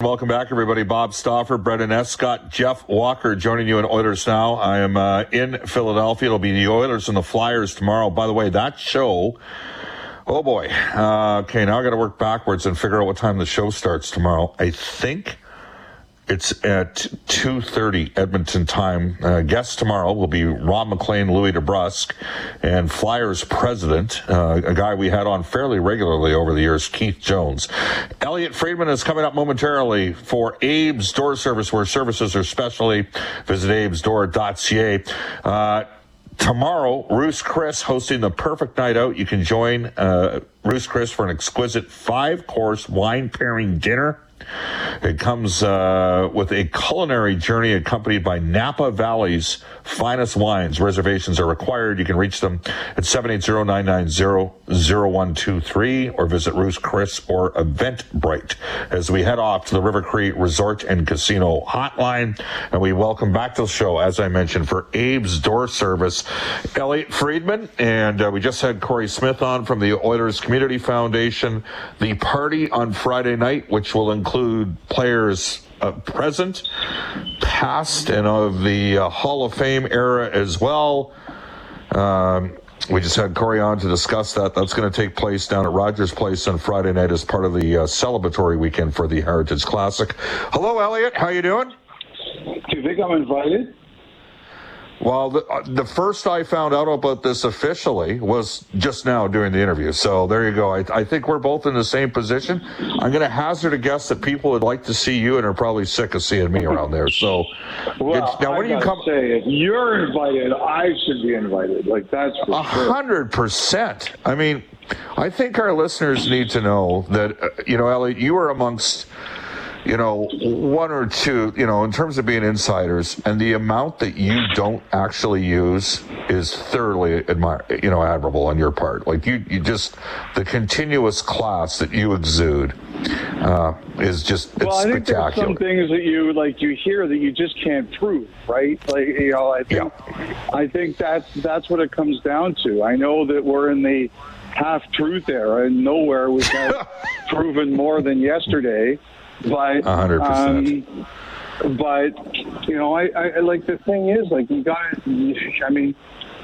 Welcome back, everybody. Bob Stauffer, Brendan Escott, Jeff Walker joining you in Oilers Now. I am uh, in Philadelphia. It'll be the Oilers and the Flyers tomorrow. By the way, that show. Oh boy. Uh, okay, now I got to work backwards and figure out what time the show starts tomorrow. I think it's at 2.30 Edmonton time. Uh, guest tomorrow will be Ron MacLean, Louie DeBrusk, and Flyers president, uh, a guy we had on fairly regularly over the years, Keith Jones. Elliotte Friedman is coming up momentarily for Abe's Door Service, where services are specially. Visit abesdoor.ca. Uh, tomorrow, Ruth's Chris hosting the perfect night out. You can join uh, Ruth's Chris for an exquisite five course wine pairing dinner. It comes uh, with a culinary journey accompanied by Napa Valley's finest wines. Reservations are required. You can reach them at 780-990-0123 or visit Ruth's Chris or Eventbrite as we head off to the River Cree Resort and Casino Hotline. And we welcome back to the show, as I mentioned, for Abe's Door Service, Elliotte Friedman. And uh, we just had Corey Smith on from the Oilers Community Foundation. The party on Friday night, which will include players uh, present, past, and of the uh, Hall of Fame era as well. Um, we just had Corey on to discuss that. That's going to take place down at Rogers Place on Friday night as part of the uh, celebratory weekend for the Heritage Classic. Hello, Elliotte. How you doing? Do you think I'm invited? Well, the, uh, the first I found out about this officially was just now during the interview. So there you go. I, I think we're both in the same position. I'm going to hazard a guess that people would like to see you and are probably sick of seeing me around there. So Well, now, I when do you come? Say, if you're invited, I should be invited. Like that's A hundred percent. I mean, I think our listeners need to know that uh, you know, Elliotte, you are amongst you know one or two you know in terms of being insiders and the amount that you don't actually use is thoroughly admire you know admirable on your part like you you just the continuous class that you exude uh, is just it's Well, I think there's spectacular some things that you like you hear that you just can't prove, right? Like you know, I think I think that's that's what it comes down to. I know that we're in the half truth era, and nowhere was that proven more than yesterday. But A hundred percent. um, but you know, I, I like the thing is like you got. I mean,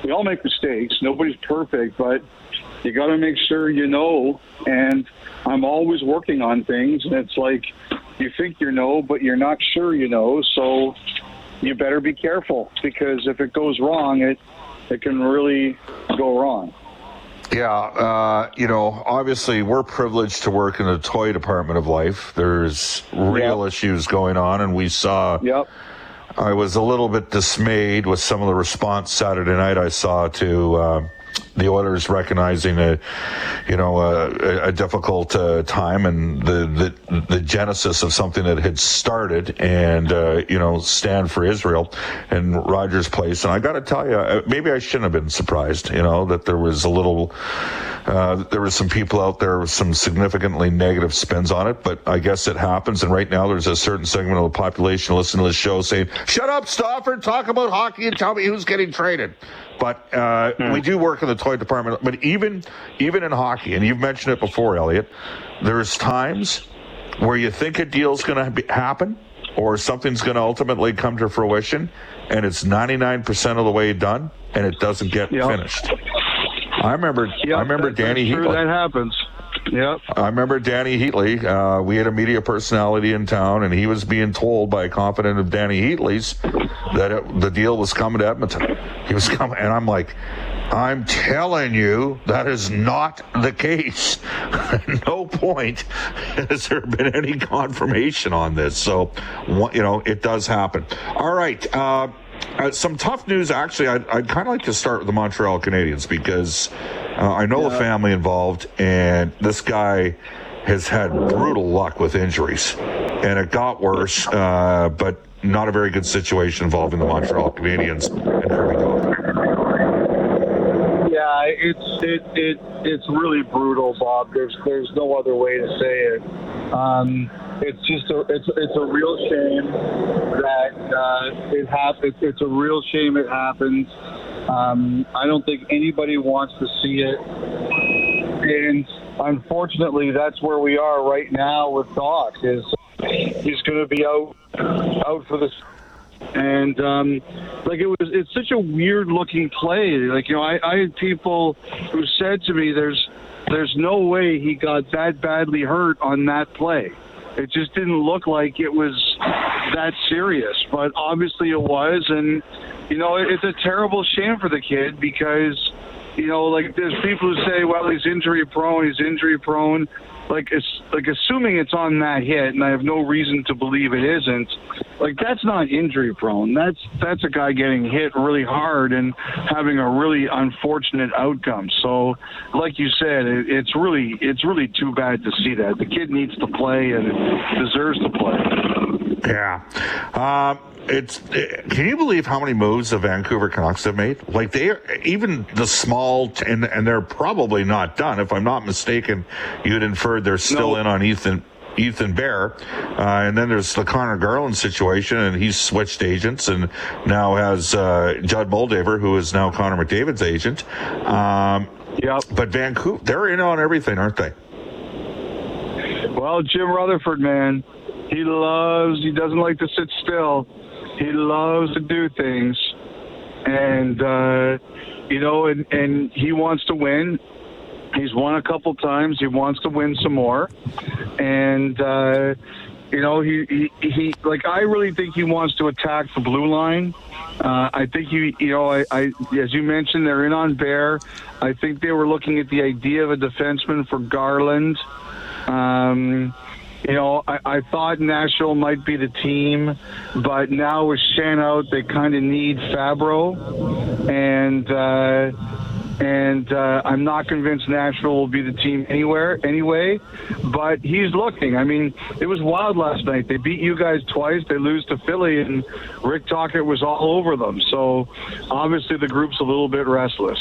we all make mistakes. Nobody's perfect, but you got to make sure you know. And I'm always working on things, and it's like you think you know, but you're not sure you know. So you better be careful because if it goes wrong, it it can really go wrong. Yeah, uh, you know, obviously we're privileged to work in the toy department of life. There's real issues going on, and we saw. Yep. I was a little bit dismayed with some of the response Saturday night I saw to uh, the Oilers recognizing a, you know, a, a difficult uh, time and the, the the genesis of something that had started and uh, you know stand for Israel and Rogers Place. And I got to tell you, uh, maybe I shouldn't have been surprised, you know, that there was a little. Uh, there was some people out there with some significantly negative spins on it, but I guess it happens. And right now, there's a certain segment of the population listening to this show saying, "Shut up, Stauffer! Talk about hockey and tell me who's getting traded." But uh, we do work in the toy department. But even even in hockey, and you've mentioned it before, Elliotte, there's times where you think a deal's going to happen, or something's going to ultimately come to fruition and it's 99% of the way done and it doesn't get Yep. finished. I remember Yep, I remember Danny Heatley. That happens. Yep. I remember Danny Heatley. Uh, we had a media personality in town, and he was being told by a confidant of Danny Heatley's that it, the deal was coming to Edmonton. He was coming, and I'm like, I'm telling you, that is not the case. No point has there been any confirmation on this. So, you know, it does happen. All right. Uh, uh, some tough news, actually. I'd, I'd kind of like to start with the Montreal Canadiens because uh, I know the family involved, and this guy has had brutal luck with injuries, and it got worse, uh, but not a very good situation involving the Montreal Canadiens and Kirby Dach. Yeah, it's it, it it's really brutal, Bob. There's there's no other way to say it. Um, it's just a it's it's a real shame that uh, it happens. It's a real shame it happens. Um, I don't think anybody wants to see it, and unfortunately, that's where we are right now with Dach. Is he's going to be out out for this and um, like it was it's such a weird looking play like you know I, I had people who said to me there's there's no way he got that badly hurt on that play it just didn't look like it was that serious but obviously it was and you know it's a terrible shame for the kid because you know like there's people who say well he's injury prone he's injury prone like it's like assuming it's on that hit and I have no reason to believe it isn't like that's not injury prone. That's that's a guy getting hit really hard and having a really unfortunate outcome. So like you said it, it's really it's really too bad to see that. The kid needs to play and deserves to play. Yeah. Um, it's. eh, Can you believe how many moves the Vancouver Canucks have made? Like they, are, even the small, and and they're probably not done. If I'm not mistaken, you'd inferred they're still No. in on Ethan. Ethan Bear, uh, and then there's the Conor Garland situation, and he's switched agents and now has uh, Judd Moldaver, who is now Connor McDavid's agent. Um, yep but Vancouver, they're in on everything, aren't they? Well, Jim Rutherford, man, he loves, he doesn't like to sit still. He loves to do things. And, uh, you know, and, and he wants to win. He's won a couple times. He wants to win some more. And, uh, you know, he, he, he, like, I really think he wants to attack the blue line. Uh, I think you, you know, I, I, as you mentioned, they're in on Bear. I think they were looking at the idea of a defenseman for Garland. Um, you know, I, I thought Nashville might be the team, but now with Schenn out, they kind of need Fabro, and uh, and uh, I'm not convinced Nashville will be the team anywhere anyway. But he's looking. I mean, it was wild last night. They beat you guys twice. They lose to Philly, and Rick Tocchet was all over them. So obviously the group's a little bit restless.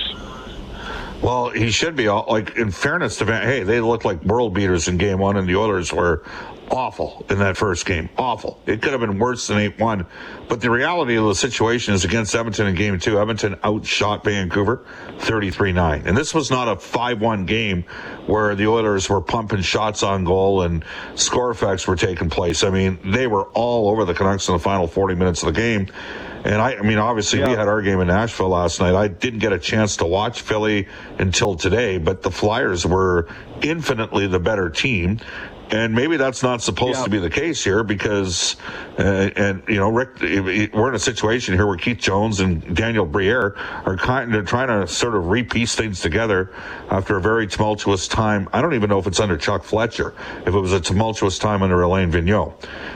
Well, he should be. all Like in fairness to Van, hey, they looked like world beaters in Game One, and the Oilers were awful in that first game. Awful. It could have been worse than eight one. But the reality of the situation is against Edmonton in Game Two, Edmonton outshot Vancouver 33-9, and this was not a five-one game where the Oilers were pumping shots on goal and score effects were taking place. I mean, they were all over the Canucks in the final 40 minutes of the game. And I, I mean, obviously, we had our game in Nashville last night. I didn't get a chance to watch Philly until today, but the Flyers were infinitely the better team. And maybe that's not supposed Yeah. to be the case here because, uh, and you know, Rick, we're in a situation here where Keith Jones and Daniel Briere are kind of trying to sort of repiece things together after a very tumultuous time. I don't even know if it's under Chuck Fletcher, if it was a tumultuous time under Alain Vigneault.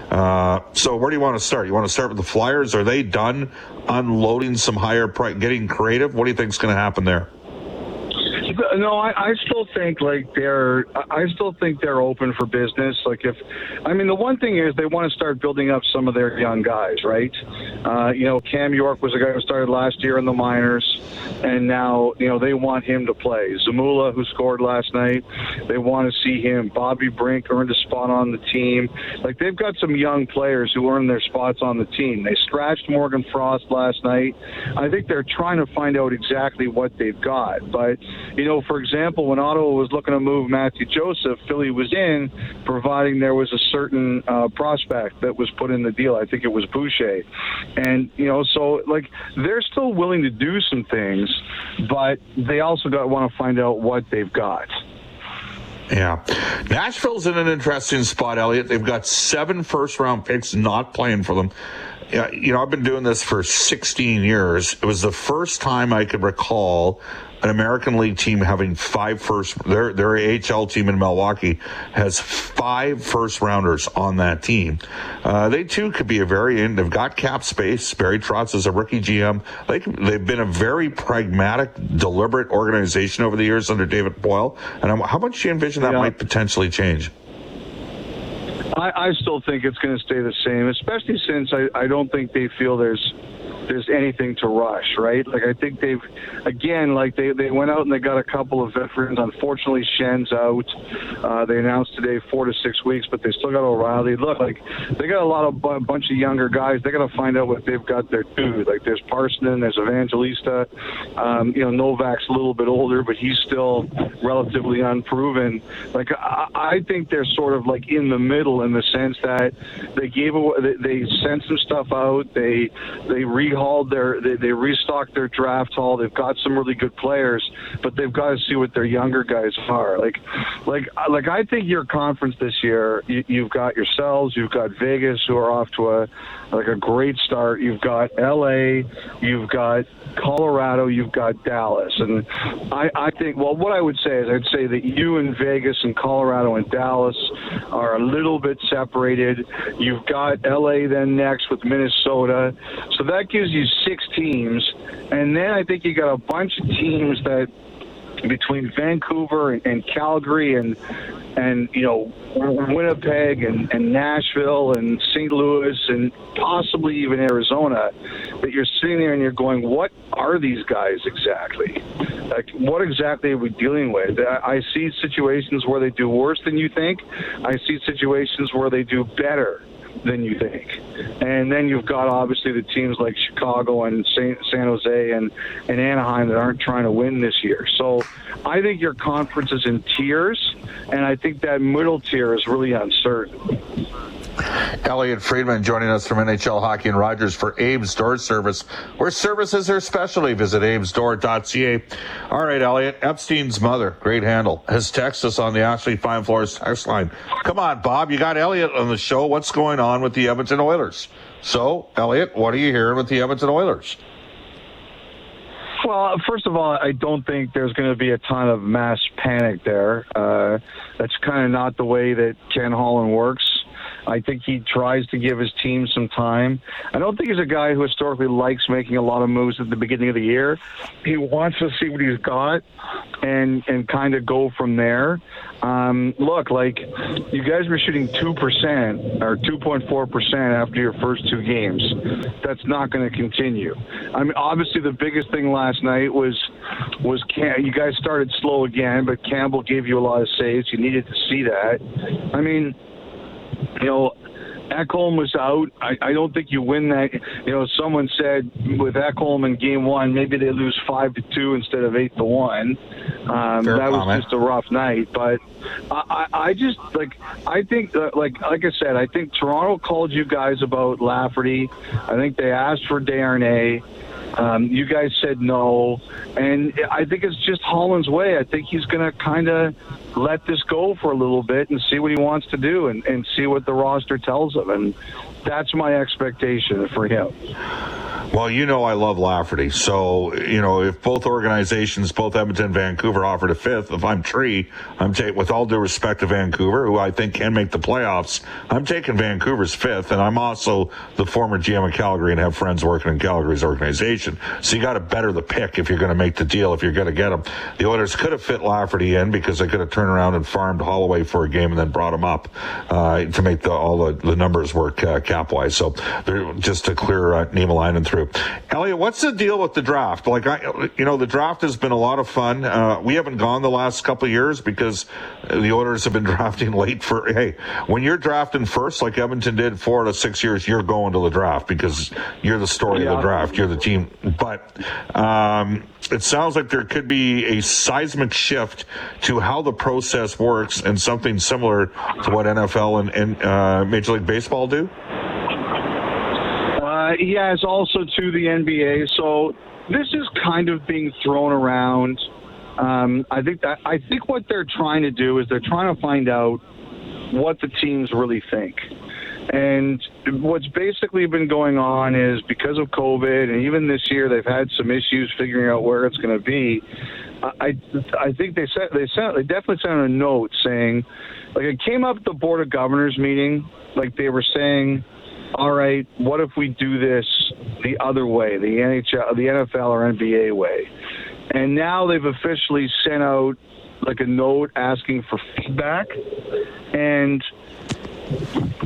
Uh, so where do you want to start? You want to start with the Flyers? Are they done unloading some higher price, getting creative? What do you think is going to happen there? No, I, I still think like they're. I still think they're open for business. Like if, I mean, the one thing is they want to start building up some of their young guys, right? Uh, you know, Cam York was a guy who started last year in the minors, and now you know they want him to play. Zamula, who scored last night, they want to see him. Bobby Brink earned a spot on the team. Like they've got some young players who earned their spots on the team. They scratched Morgan Frost last night. I think they're trying to find out exactly what they've got, but you you know, for example, when Ottawa was looking to move Matthew Joseph, Philly was in, providing there was a certain uh, prospect that was put in the deal. I think it was Boucher, and you know, so like they're still willing to do some things, but they also got want to find out what they've got. Yeah. Nashville's in an interesting spot, Elliotte. They've got seven first round picks not playing for them. You know, I've been doing this for 16 years. It was the first time I could recall an American League team having five first. Their their AHL team in Milwaukee has five first rounders on that team. Uh, they too could be a very. They've got cap space. Barry Trotz is a rookie GM. They they've been a very pragmatic, deliberate organization over the years under David Poile. And I'm, how much do you envision that yeah. might potentially change? I, I still think it's going to stay the same, especially since I, I don't think they feel there's there's anything to rush, right? Like I think they've again, like they, they went out and they got a couple of veterans. Unfortunately, Schenn's out. Uh, they announced today four to six weeks, but they still got O'Reilly. Look, like they got a lot of a bunch of younger guys. They got to find out what they've got there too. Like there's Parssinen, there's Evangelista. Um, you know, Novak's a little bit older, but he's still relatively unproven. Like I, I think they're sort of like in the middle in the sense that they gave away, they, they sent some stuff out. They they re rehauled their they, they restocked their draft hall. They've got some really good players, but they've got to see what their younger guys are. Like like like I think your conference this year, you, you've got yourselves, you've got Vegas who are off to a like a great start. You've got LA, you've got Colorado, you've got Dallas, and I, I think well, what I would say is I'd say that you and Vegas and Colorado and Dallas are a little bit separated. You've got LA then next with Minnesota, so that gives you six teams, and then I think you got a bunch of teams that between Vancouver and, and Calgary and and you know Winnipeg and, and Nashville and St. Louis and possibly even Arizona, that you're sitting there and you're going, what are these guys exactly? Like, what exactly are we dealing with? I see situations where they do worse than you think. I see situations where they do better than you think. And then you've got obviously the teams like Chicago and San, San Jose and, and Anaheim that aren't trying to win this year. So I think your conference is in tiers, and I think that middle tier is really uncertain. Elliotte Friedman joining us from NHL Hockey and Rogers for Abe's Door Service, where service is their specialty. Visit abesdoor.ca. All right, Elliotte, Epstein's mother, great handle, has texted us on the Ashley Fine Floors text line. Come on, Bob, you got Elliotte on the show. What's going on with the Edmonton Oilers? So, Elliotte, what are you hearing with the Edmonton Oilers? Well, first of all, I don't think there's going to be a ton of mass panic there. Uh, that's kind of not the way that Ken Holland works. I think he tries to give his team some time. I don't think he's a guy who historically likes making a lot of moves at the beginning of the year. He wants to see what he's got and and kind of go from there. Um, look, like you guys were shooting two percent or two point four percent after your first two games. That's not going to continue. I mean, obviously the biggest thing last night was was Cam- you guys started slow again, but Campbell gave you a lot of saves. You needed to see that. I mean you know, Ekholm was out. I, I don't think you win that. You know, someone said with Ekholm in game one, maybe they lose five to two instead of eight to one. Um, that comment. was just a rough night. But I, I, I just like I think that, like like I said, I think Toronto called you guys about Lafferty. I think they asked for Desharnais. Um, you guys said no, and I think it's just Holland's way. I think he's going to kind of let this go for a little bit and see what he wants to do and, and see what the roster tells him. And that's my expectation for him. Well, you know I love Lafferty. So, you know, if both organizations, both Edmonton and Vancouver, offered a fifth, if I'm Tree, I'm taking, with all due respect to Vancouver, who I think can make the playoffs, I'm taking Vancouver's fifth. And I'm also the former GM of Calgary and have friends working in Calgary's organization. So you got to better the pick if you're going to make the deal, if you're going to get him. The Oilers could have fit Lafferty in because they could have turned around and farmed Holloway for a game and then brought him up uh, to make the, all the, the numbers work uh, cap wise. So just to clear uh, Niemelainen through. Elliotte, what's the deal with the draft? Like, I, you know, the draft has been a lot of fun. Uh, we haven't gone the last couple of years because the Oilers have been drafting late for, hey, when you're drafting first, like Edmonton did four to six years, you're going to the draft because you're the story yeah. of the draft. You're the team. But, um, it sounds like there could be a seismic shift to how the process works and something similar to what NFL and, and uh, Major League Baseball do? Uh, yes, also to the NBA. So this is kind of being thrown around. Um, I think that, I think what they're trying to do is they're trying to find out what the teams really think. And what's basically been going on is because of COVID, and even this year they've had some issues figuring out where it's going to be. I I think they sent they sent they definitely sent a note saying, like it came up at the board of governors meeting, like they were saying, all right, what if we do this the other way, the NHL, the NFL or NBA way? And now they've officially sent out like a note asking for feedback, and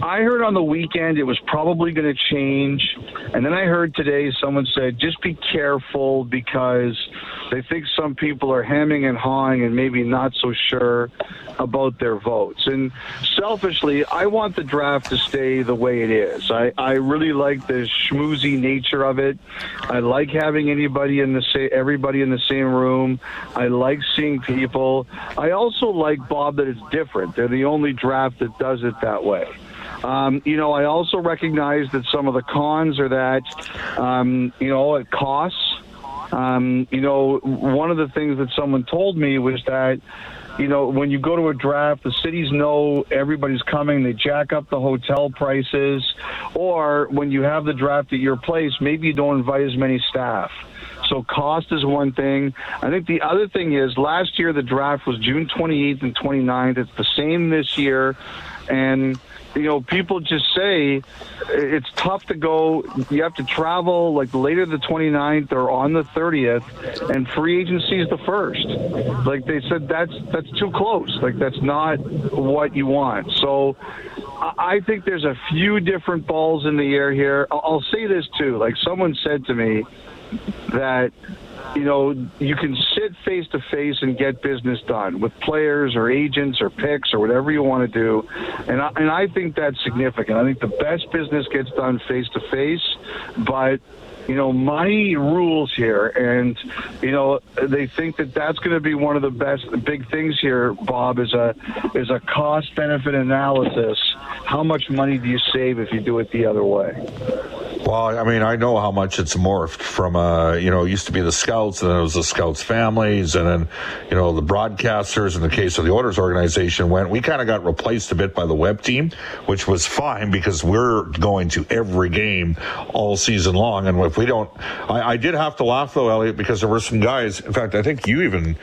I heard on the weekend it was probably going to change. And then I heard today someone said, just be careful because they think some people are hemming and hawing and maybe not so sure about their votes. And selfishly, I want the draft to stay the way it is. I, I really like the schmoozy nature of it. I like having anybody in the sa- everybody in the same room. I like seeing people. I also like Bob that it's different. They're the only draft that does it that way. Um, you know, I also recognize that some of the cons are that, um, you know, it costs. Um, you know, one of the things that someone told me was that, you know, when you go to a draft, the cities know everybody's coming. They jack up the hotel prices. Or when you have the draft at your place, maybe you don't invite as many staff. So cost is one thing. I think the other thing is last year the draft was June 28th and 29th. It's the same this year. And you know, people just say it's tough to go. You have to travel like later the 29th or on the 30th, and free agency is the first. Like they said, that's that's too close. Like that's not what you want. So I think there's a few different balls in the air here. I'll say this too. Like someone said to me that you know, you can sit face to face and get business done with players or agents or picks or whatever you want to do. And I, and I think that's significant. I think the best business gets done face to face, but you know, money rules here, and you know they think that that's going to be one of the best big things here. Bob is a is a cost benefit analysis. How much money do you save if you do it the other way? Well, I mean, I know how much it's morphed from, uh, you know, it used to be the scouts, and then it was the scouts' families, and then, you know, the broadcasters. In the case of the Oilers organization, went. We kind of got replaced a bit by the web team, which was fine because we're going to every game all season long. And if we don't, I, I did have to laugh though, Elliotte, because there were some guys. In fact, I think you even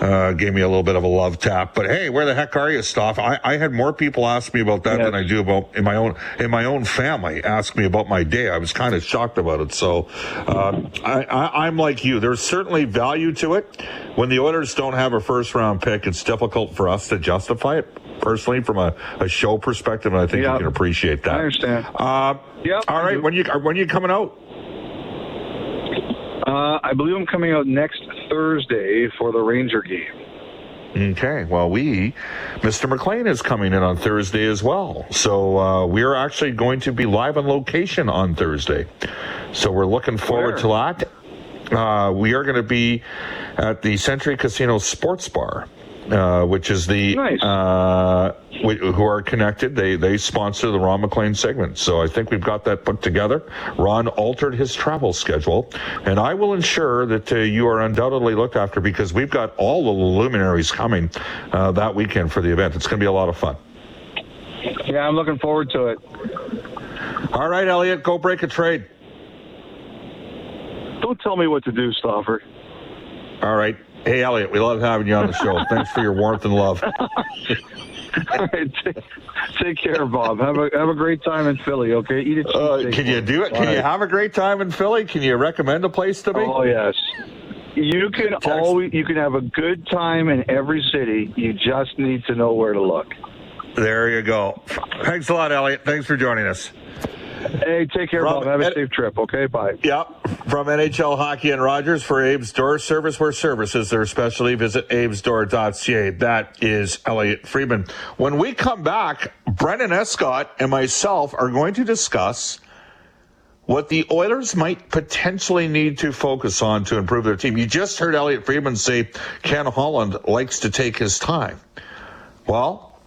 uh, gave me a little bit of a love tap. But hey, where the heck are you, Stoff? I, I had more people ask me about that yeah. than I do about in my own in my own family. Ask me about my day. I was was kind of shocked about it. So um, I, I, I'm like you. There's certainly value to it. When the Oilers don't have a first round pick, it's difficult for us to justify it personally from a, a show perspective, and I think you can appreciate that. I understand. Uh, yeah. All right. When you when you coming out? Uh, I believe I'm coming out next Thursday for the Ranger game. Okay. Well, we, Mr. MacLean is coming in on Thursday as well. So uh, we're actually going to be live on location on Thursday. So we're looking forward Where? to that. Uh, we are going to be at the Century Casino Sports Bar uh, which is the nice. uh, who are connected. They they sponsor the Ron MacLean segment, so I think we've got that put together. Ron altered his travel schedule, and I will ensure that uh, you are undoubtedly looked after because we've got all the luminaries coming uh, that weekend for the event. It's going to be a lot of fun. Yeah, I'm looking forward to it. All right, Elliotte, go break a trade. Don't tell me what to do, Stauffer. All right. Hey, Elliotte, we love having you on the show. Thanks for your warmth and love. All right, take, take, care, Bob. Have a have a great time in Philly. Okay, eat it. Uh, can you do it? Can you have a great time in Philly? Can you recommend a place to be? Oh yes. You can Text. always you can have a good time in every city. You just need to know where to look. There you go. Thanks a lot, Elliotte. Thanks for joining us. Hey, take care, Rob, Bob. Have a safe trip. Okay, bye. Yep. From NHL Hockey and Rogers for Abe's Door Service, where service is their specialty. Visit abesdoor.ca. That is Elliotte Friedman. When we come back, Brendan Escott and myself are going to discuss what the Oilers might potentially need to focus on to improve their team. You just heard Elliotte Friedman say Ken Holland likes to take his time. Well,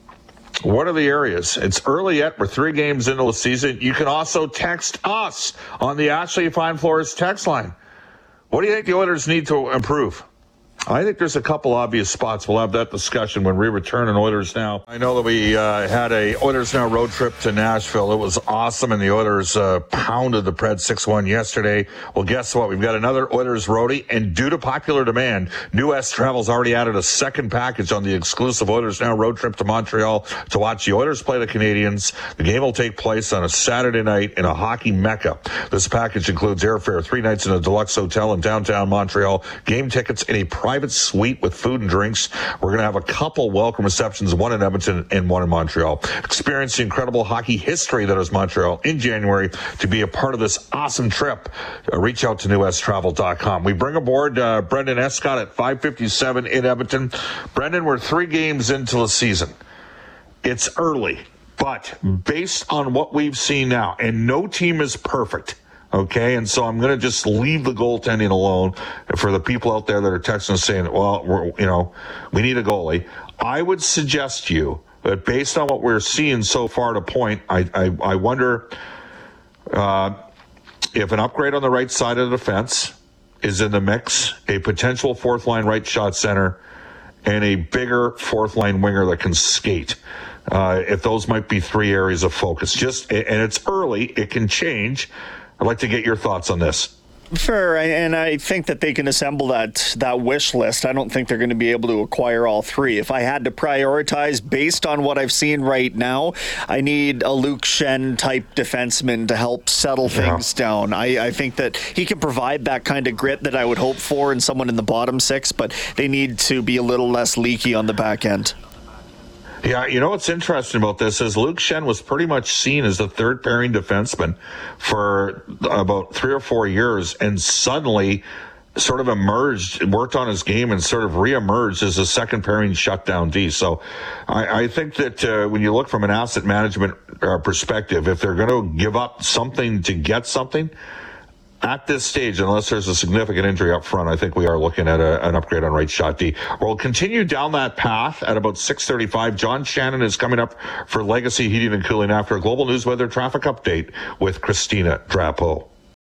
what are the areas? It's early yet. We're three games into the season. You can also text us on the Ashley Fine Floors text line. What do you think the Oilers need to improve? I think there's a couple obvious spots. We'll have that discussion when we return in Oilers Now. I know that we uh, had a Oilers Now road trip to Nashville. It was awesome, and the Oilers uh, pounded the Preds 6-1 yesterday. Well, guess what? We've got another Oilers roadie, and due to popular demand, New West Travel's already added a second package on the exclusive Oilers Now road trip to Montreal to watch the Oilers play the Canadiens. The game will take place on a Saturday night in a hockey mecca. This package includes airfare, three nights in a deluxe hotel in downtown Montreal, game tickets and a private suite with food and drinks. We're going to have a couple welcome receptions, one in Edmonton and one in Montreal. Experience the incredible hockey history that is Montreal in January to be a part of this awesome trip. Uh, reach out to newwesttravel.com. We bring aboard uh, Brendan Escott at 557 in Edmonton. Brendan, we're three games into the season. It's early, but based on what we've seen now, and no team is perfect. Okay, and so I'm going to just leave the goaltending alone for the people out there that are texting saying, "Well, we're, you know, we need a goalie." I would suggest you that based on what we're seeing so far to point, I I, I wonder uh, if an upgrade on the right side of the defense is in the mix, a potential fourth line right shot center, and a bigger fourth line winger that can skate. Uh, if those might be three areas of focus, just and it's early, it can change. I'd like to get your thoughts on this. Sure, and I think that they can assemble that that wish list. I don't think they're going to be able to acquire all three. If I had to prioritize based on what I've seen right now, I need a Luke Schenn type defenseman to help settle things down. I, I think that he can provide that kind of grit that I would hope for in someone in the bottom six, but they need to be a little less leaky on the back end. Yeah, you know what's interesting about this is Luke Schenn was pretty much seen as the third pairing defenseman for about three or four years, and suddenly sort of emerged, worked on his game, and sort of reemerged as a second pairing shutdown D. So I, I think that uh, when you look from an asset management uh, perspective, if they're going to give up something to get something, at this stage, unless there's a significant injury up front, I think we are looking at a, an upgrade on right shot D. We'll continue down that path at about 6:35. John Shannon is coming up for Legacy Heating and Cooling after a global news weather traffic update with Christina Drapeau.